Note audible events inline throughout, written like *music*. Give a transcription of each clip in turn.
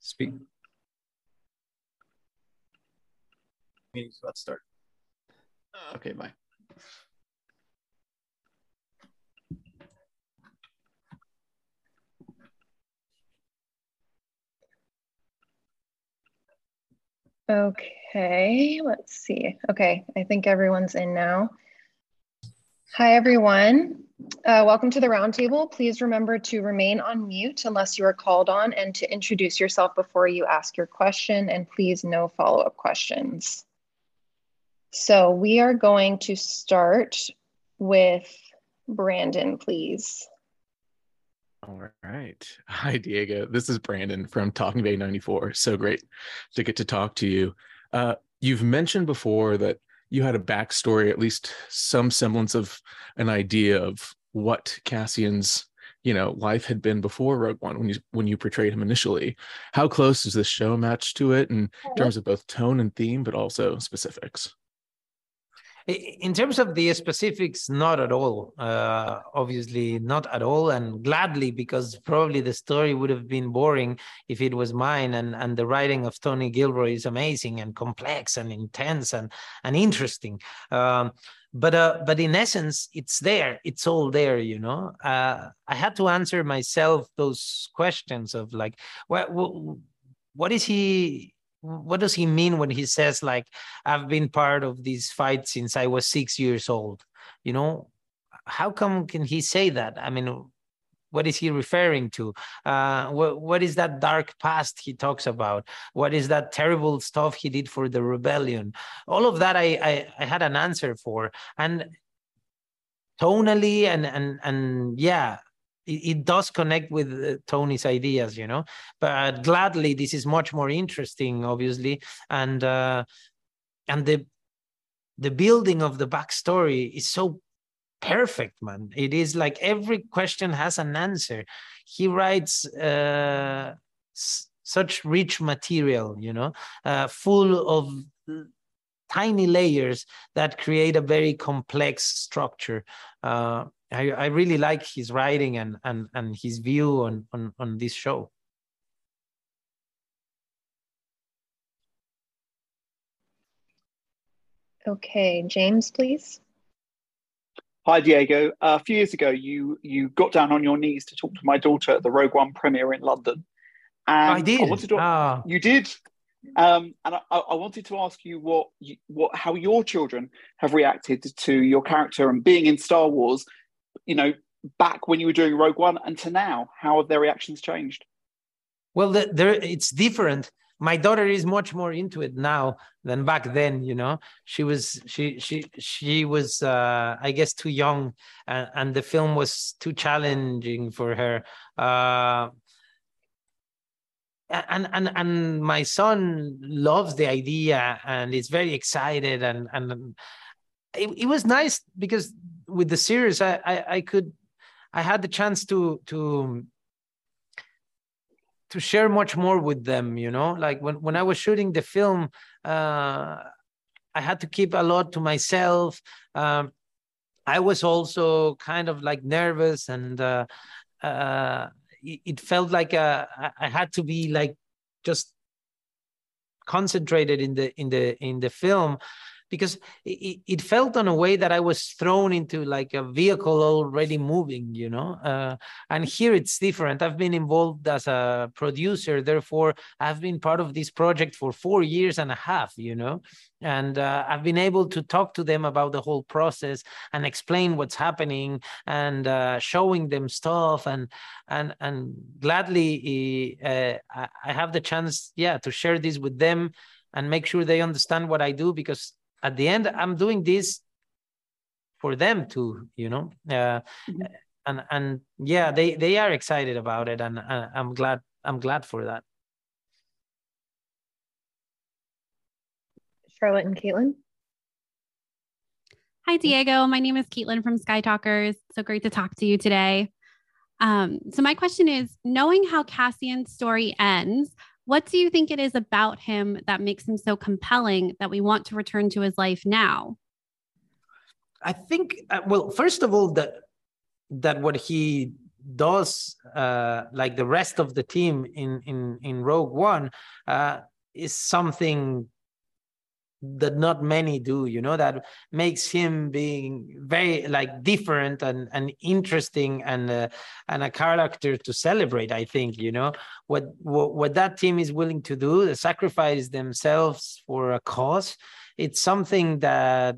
Speak. Meeting's about to start. Okay, bye. Okay, let's see. Okay, I think everyone's in now. Hi, everyone. Uh, welcome to the roundtable. Please remember to remain on mute unless you are called on and to introduce yourself before you ask your question and please no follow-up questions. So we are going to start with Brandon, please. All right. Hi, Diego. This is Brandon from Talking Bay 94. So great to get to talk to you. Uh, you've mentioned before that you had a backstory, at least some semblance of an idea of what Cassian's you know life had been before Rogue One when you when you portrayed him initially. How close does this show match to it in terms of both tone and theme, but also specifics? In terms of the specifics, not at all. Uh, obviously, not at all, and gladly because probably the story would have been boring if it was mine. And and the writing of Tony Gilroy is amazing and complex and intense and and interesting. Um, but uh, but in essence, it's there. It's all there. You know. Uh, I had to answer myself those questions of like, what what is he what does he mean when he says like i've been part of this fight since i was six years old you know how come can he say that? I mean what is he referring to? Uh, what, what is that dark past he talks about? What is that terrible stuff he did for the rebellion? All of that i i, I had an answer for. And tonally and and and yeah it, it does connect with uh, Tony's ideas, you know. But gladly, this is much more interesting, obviously, and uh, and the the building of the backstory is so perfect, man. It is like every question has an answer. He writes uh, such rich material, you know, uh, full of tiny layers that create a very complex structure. Uh, I, I really like his writing and and and his view on on on this show. Okay, James, please. Hi, Diego. Uh, a few years ago, you you got down on your knees to talk to my daughter at the Rogue One premiere in London. And I did. I wanted to, oh. You did. Um, and I, I, wanted to ask you what you, what how your children have reacted to your character and being in Star Wars you know, back when you were doing Rogue One and to now? How have their reactions changed? Well, the, there it's different. My daughter is much more into it now than back then. You know, she was she she she was uh, I guess too young, and, and the film was too challenging for her. Uh, and and and my son loves the idea and is very excited and and it, it was nice because with the series, I, I, I could, I had the chance to to to share much more with them. You know, like when when I was shooting the film, uh, I had to keep a lot to myself. Um, I was also kind of like nervous, and uh, uh, it, it, felt like uh, I had to be like just concentrated in the in the in the film because it, it, felt in a way that I was thrown into like a vehicle already moving, you know. Uh, and here it's different. I've been involved as a producer, therefore I've been part of this project for four years and a half, you know. And uh, I've been able to talk to them about the whole process and explain what's happening and uh, showing them stuff and and and gladly uh, I have the chance, yeah, to share this with them and make sure they understand what I do because at the end i'm doing this for them too you know? Uh, mm-hmm. and and yeah they they are excited about it and uh, i'm glad i'm glad for that. Charlotte and caitlin? Hi diego. My name is caitlin from sky talkers. So great to talk to you today. Um, so my question is knowing how cassian's story ends what do you think it is about him that makes him so compelling that we want to return to his life now? I think, uh, well, first of all, that that what he does uh, like the rest of the team in in in Rogue One uh, is something that not many do you know that makes him being very like different and and interesting and uh, and a character to celebrate i think you know? What, what what that team is willing to do to sacrifice themselves for a cause it's something that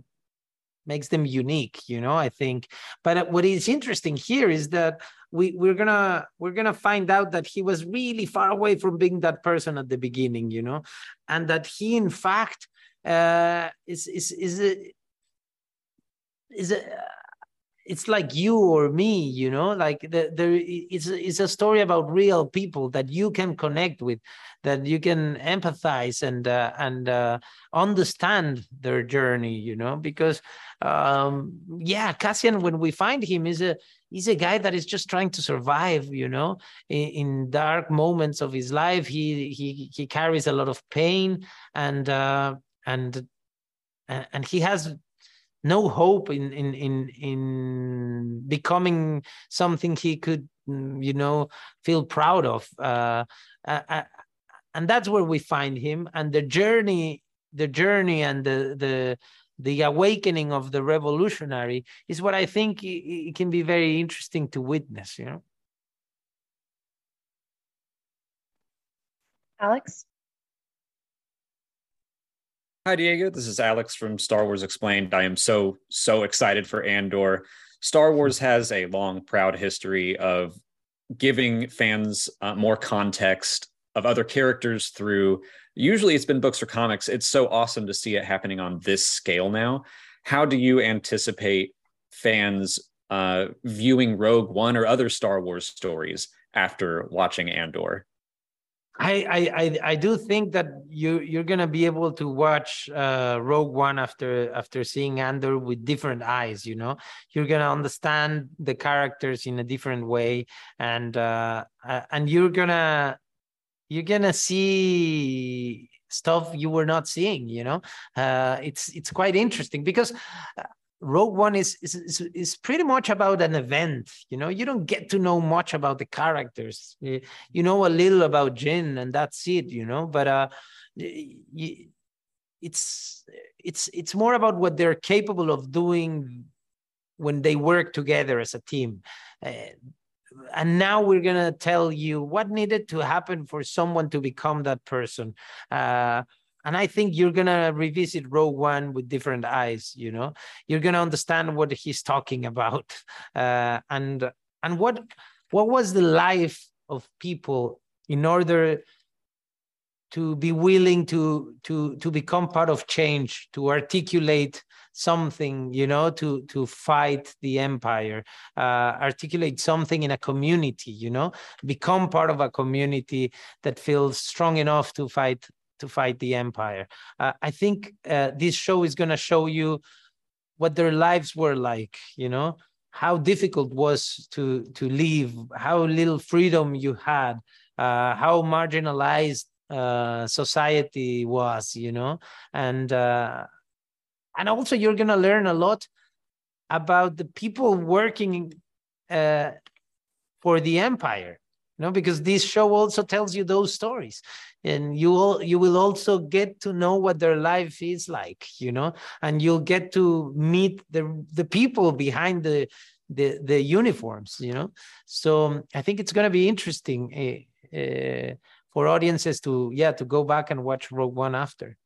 makes them unique you know i think. But what is interesting here is that we we're gonna we're gonna find out that he was really far away from being that person at the beginning you know? And that he in fact uh, is is is it is it it's like you or me you know like the, there it's, it's a story about real people that you can connect with that you can empathize and uh, and uh, understand their journey you know because um yeah cassian when we find him is a he's a guy that is just trying to survive you know in, in dark moments of his life. He he he carries a lot of pain and uh and and he has no hope in in in in becoming something he could mm, you know feel proud of. Uh, uh, and that's where we find him. And the journey the journey and the the the awakening of the revolutionary is what i think it, it can be very interesting to witness you know? Alex Hi, Diego. This is Alex from Star Wars Explained. I am so, so excited for Andor. Star Wars has a long, proud history of giving fans uh, more context of other characters through usually it's been books or comics. It's so awesome to see it happening on this scale now. How do you anticipate fans uh, viewing Rogue One or other Star Wars stories after watching Andor? I, I I do think that you you're gonna be able to watch uh, Rogue One after after seeing Andor with different eyes. You know, you're gonna understand the characters in a different way, and uh, and you're gonna you're gonna see stuff you were not seeing. You know, uh, it's it's quite interesting because uh, Rogue One is, is is is pretty much about an event. You know, you don't get to know much about the characters. You, know a little about Jyn, and that's it. You know, but uh, it's it's it's more about what they're capable of doing when they work together as a team. Uh, and now we're gonna tell you what needed to happen for someone to become that person. Uh, and i think you're gonna revisit rogue one with different eyes you know? You're gonna understand what he's talking about. *laughs* Uh, and and what what was the life of people in order to be willing to to to become part of change to articulate something you know to to fight the empire uh, articulate something in a community you know? Become part of a community that feels strong enough to fight to fight the empire. Uh, I think uh, this show is going to show you what their lives were like. You know how difficult was to to live, how little freedom you had, uh, how marginalized uh, society was. You know, and uh, and also you're going to learn a lot about the people working uh, for the empire you know because this show also tells you those stories and you will you will also get to know what their life is like you know? And you'll get to meet the the people behind the the the uniforms you know? So um, i think it's going to be interesting uh, uh, for audiences to yeah to go back and watch rogue one after.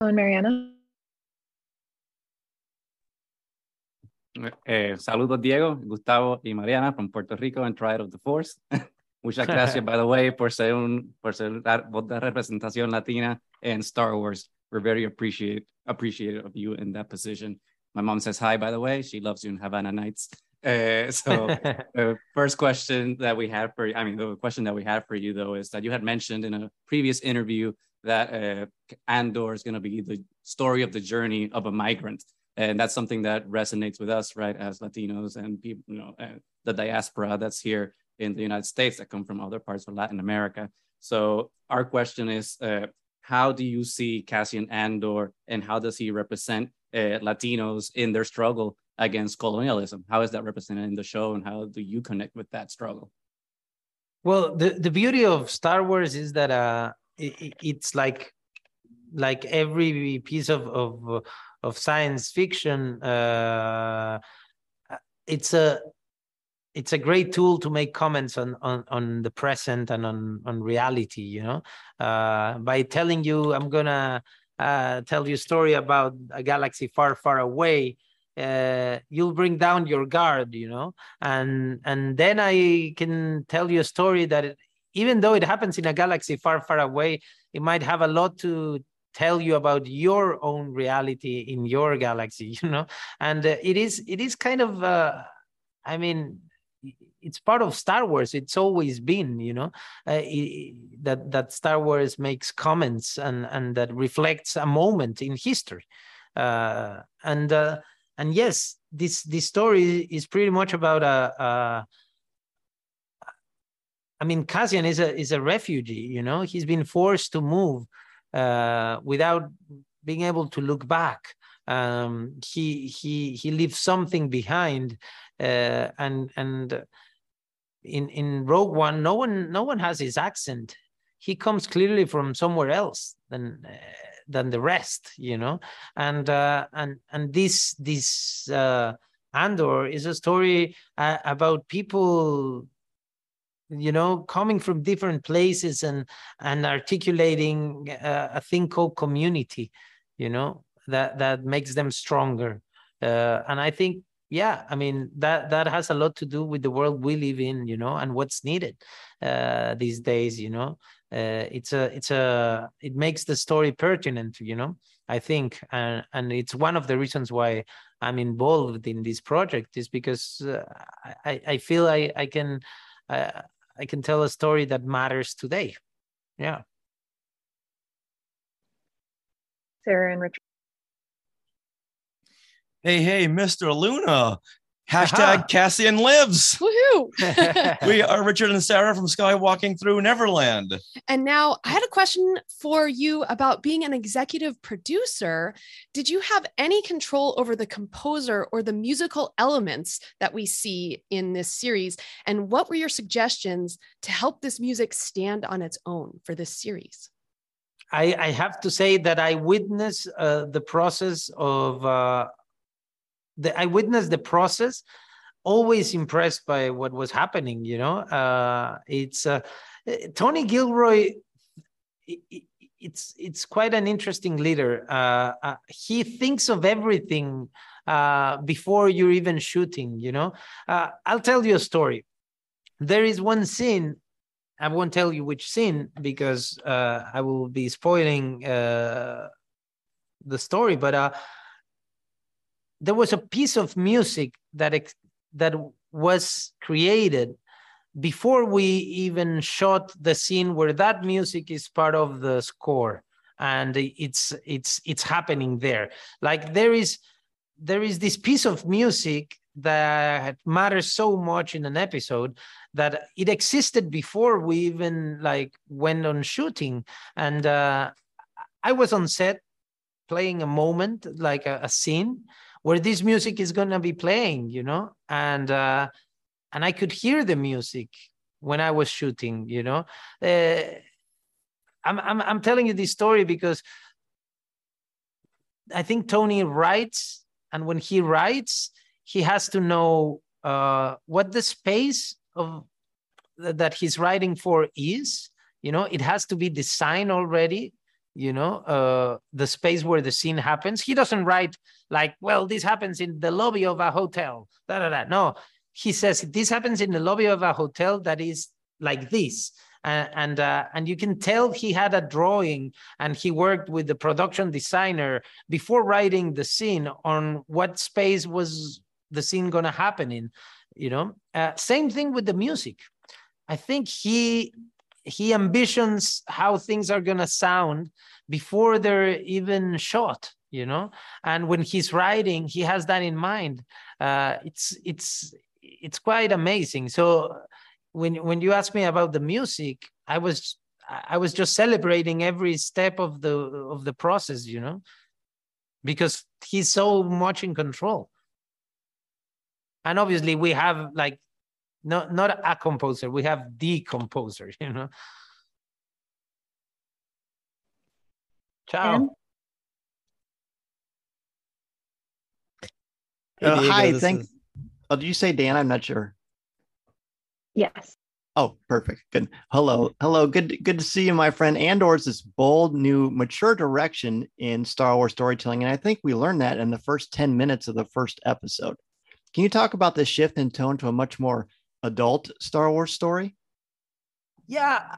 And mariana Eh, saludos, Diego, Gustavo y Mariana from Puerto Rico and Triad of the Force. *laughs* Muchas gracias, by the way, por ser, un, por ser voz de representación latina in Star Wars. We're very appreciate, appreciative of you in that position. My mom says hi, by the way. She loves you in Havana Nights. Uh, *laughs* so *laughs* the first question that we had for you, I mean, the question that we had for you, though, is that you had mentioned in a previous interview that uh, Andor is going to be the story of the journey of a migrant and that's something that resonates with us right as latinos and people you know the diaspora that's here in the united states that come from other parts of latin america so our question is uh, how do you see cassian andor and how does he represent uh, Latinos in their struggle against colonialism. How is that represented in the show, and how do you connect with that struggle? Well, the, the beauty of Star Wars is that uh, it, it's like like every piece of of, of science fiction. Uh, it's a it's a great tool to make comments on on, on the present and on on reality. You know, uh, by telling you, I'm gonna uh, tell you a story about a galaxy far, far away uh, you'll bring down your guard you know and and then i can tell you a story that it, even though it happens in a galaxy far far away it might have a lot to tell you about your own reality in your galaxy *laughs* you know and uh, it is it is kind of uh, i mean it's part of star wars it's always been you know uh, it, that that star wars makes comments and and that reflects a moment in history uh, and uh, and yes, this this story is pretty much about a. a I mean, Cassian is a is a refugee. You know, he's been forced to move uh, without being able to look back. Um, he he he leaves something behind, uh, and and in in Rogue One, no one no one has his accent. He comes clearly from somewhere else than. Uh, than the rest you know and uh, and and this this uh, andor is a story uh, about people you know coming from different places and and articulating a, uh, a thing called community you know that that makes them stronger. Uh, and i think yeah i mean that that has a lot to do with the world we live in you know and what's needed uh, these days you know. Uh, it's a it's a it makes the story pertinent you know i think. And and it's one of the reasons why i'm involved in this project is because uh, i i feel i i can uh, i can tell a story that matters today. Yeah. Sarah and richard hey hey mr luna Hashtag Cassian lives. Woohoo! *laughs* *laughs* we are Richard and Sarah from Skywalking Through Neverland. And now I had a question for you about being an executive producer. Did you have any control over the composer or the musical elements that we see in this series? And what were your suggestions to help this music stand on its own for this series? I, I have to say that I witnessed uh, the process of. Uh, the, I witnessed the process, always impressed by what was happening. You know, uh, it's uh, Tony Gilroy. It, it's it's quite an interesting leader. Uh, uh he thinks of everything uh, before you're even shooting. You know, uh, I'll tell you a story. There is one scene. I won't tell you which scene because I will be spoiling the story. But there was a piece of music that that was created before we even shot the scene where that music is part of the score and it's it's it's happening there. Like there is there is this piece of music that matters so much in an episode that it existed before we even like went on shooting. And uh, i was on set playing a moment like a, a scene where this music is going to be playing you know? And uh and i could hear the music when i was shooting you know? Uh, I'm, I'm i'm telling you this story because i think tony writes and when he writes he has to know uh what the space of that he's writing for is you know? It has to be designed already you know uh the space where the scene happens. He doesn't write like well this happens in the lobby of a hotel da, da, da. no he says this happens in the lobby of a hotel that is like this. And and, uh, and you can tell he had a drawing and he worked with the production designer before writing the scene on what space was the scene going to happen in you know? Uh, same thing with the music. I think he he ambitions how things are going to sound before they're even shot you know? And when he's writing he has that in mind. Uh, it's it's it's quite amazing. So when when you ask me about the music i was i was just celebrating every step of the of the process you know? Because he's so much in control. And obviously, we have like not not a composer, we have the composer, *laughs* you know. Ciao. Dan? Hey, Uh, hi, this thank- is- Oh, did you say Dan? I'm not sure. Yes. Oh, perfect. Good. Hello. Hello. Good good to see you, my friend. Andor's this bold, new, mature direction in Star Wars storytelling. And I think we learned that in the first 10 minutes of the first episode. Can you talk about the shift in tone to a much more adult Star Wars story? Yeah,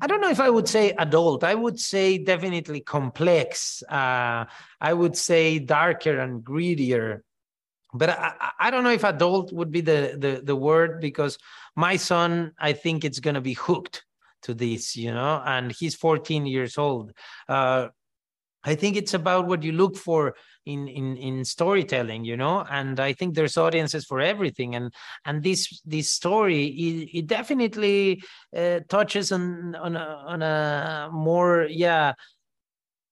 I- don't know if I would say adult. I would say definitely complex. Uh, I would say darker and greedier. But I, I- don't know if adult would be the, the the word because my son, I think it's gonna be hooked to this, you know, and he's 14 years old. Uh, I think it's about what you look for in in in storytelling, you know, and I think there's audiences for everything, and and this this story it, it definitely uh, touches on on a, on a more yeah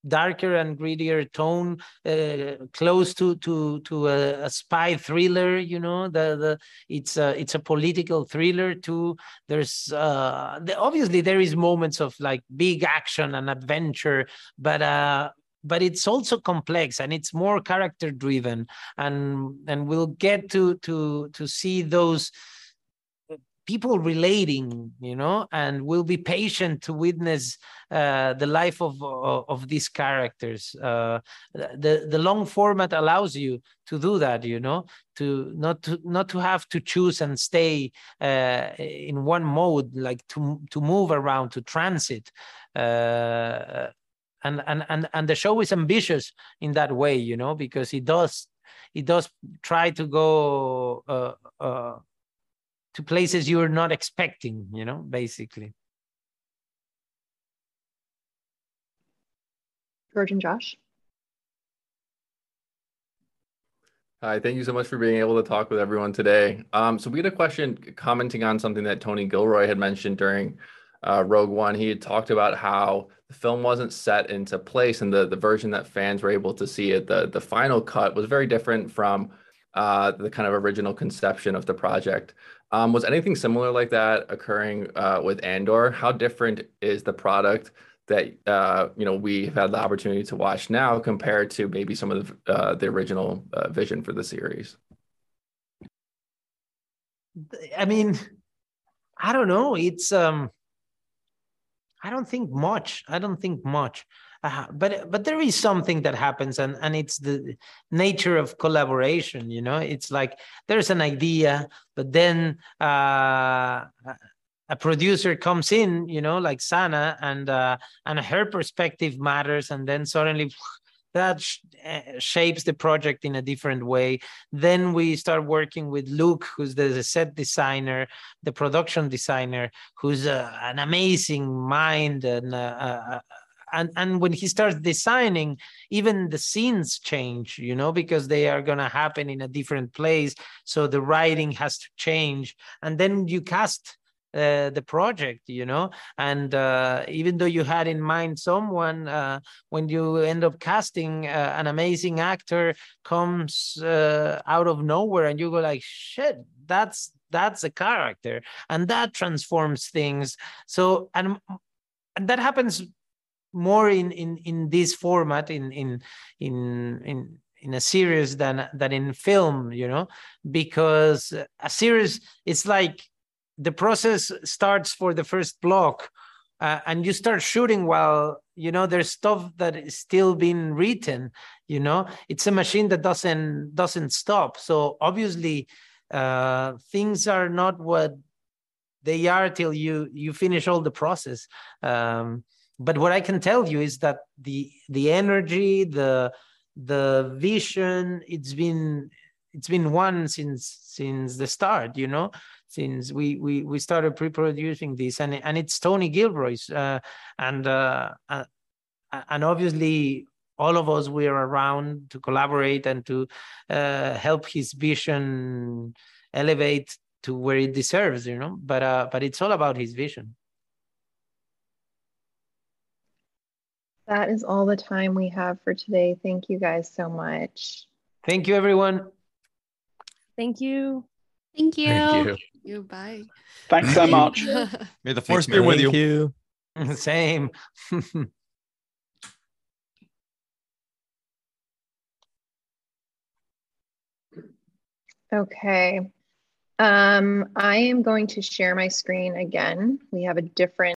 darker and greedier tone uh, close to to to a, a spy thriller you know? The the it's a it's a political thriller too. There's uh the, obviously there is moments of like big action and adventure but uh but it's also complex and it's more character driven and and we'll get to to to see those people relating you know and we'll be patient to witness uh, the life of, of of these characters. Uh, the the long format allows you to do that you know to not to not to have to choose and stay uh, in one mode like to to move around to transit uh, and and and and the show is ambitious in that way you know because it does it does try to go uh, uh, to places you're not expecting, you know, basically. George and Josh. Hi, thank you so much for being able to talk with everyone today. Um, so we had a question commenting on something that Tony Gilroy had mentioned during uh, Rogue One. He had talked about how the film wasn't set into place, and the the version that fans were able to see it, the the final cut, was very different from uh, the kind of original conception of the project. Um, was anything similar like that occurring uh, with Andor? How different is the product that uh, you know we have had the opportunity to watch now compared to maybe some of the uh, the original uh, vision for the series? I mean, I don't know. It's um, I don't think much. I don't think much. Uh, but but there is something that happens, and and it's the nature of collaboration. You know, it's like there's an idea, but then uh, a producer comes in, you know, like Sanne, and uh, and her perspective matters, and then suddenly that sh- uh, shapes the project in a different way. Then we start working with Luke, who's the set designer, the production designer, who's uh, an amazing mind and. Uh, uh, and and when he starts designing even the scenes change you know because they are going to happen in a different place so the writing has to change and then you cast uh, the project you know? And uh, even though you had in mind someone uh, when you end up casting uh, an amazing actor comes uh, out of nowhere and you go like shit that's that's a character. And that transforms things. So and and that happens more in in in this format in in in in in a series than than in film you know? Because a series it's like the process starts for the first block uh, and you start shooting while you know there's stuff that is still being written you know? It's a machine that doesn't doesn't stop. So obviously uh things are not what they are till you you finish all the process. Um but what i can tell you is that the the energy the the vision it's been it's been one since since the start you know since we we we started pre-producing this and and it's tony gilroy's uh, and uh, uh, and obviously all of us we're around to collaborate and to uh, help his vision elevate to where it deserves you know but uh but it's all about his vision that is all the time we have for today. Thank you guys so much. Thank you, everyone. Thank you. Thank you. Thank you. You bye. Thanks so much. *laughs* May the force be with you. you. *laughs* Same. *laughs* Okay. Um, I am going to share my screen again. We have a different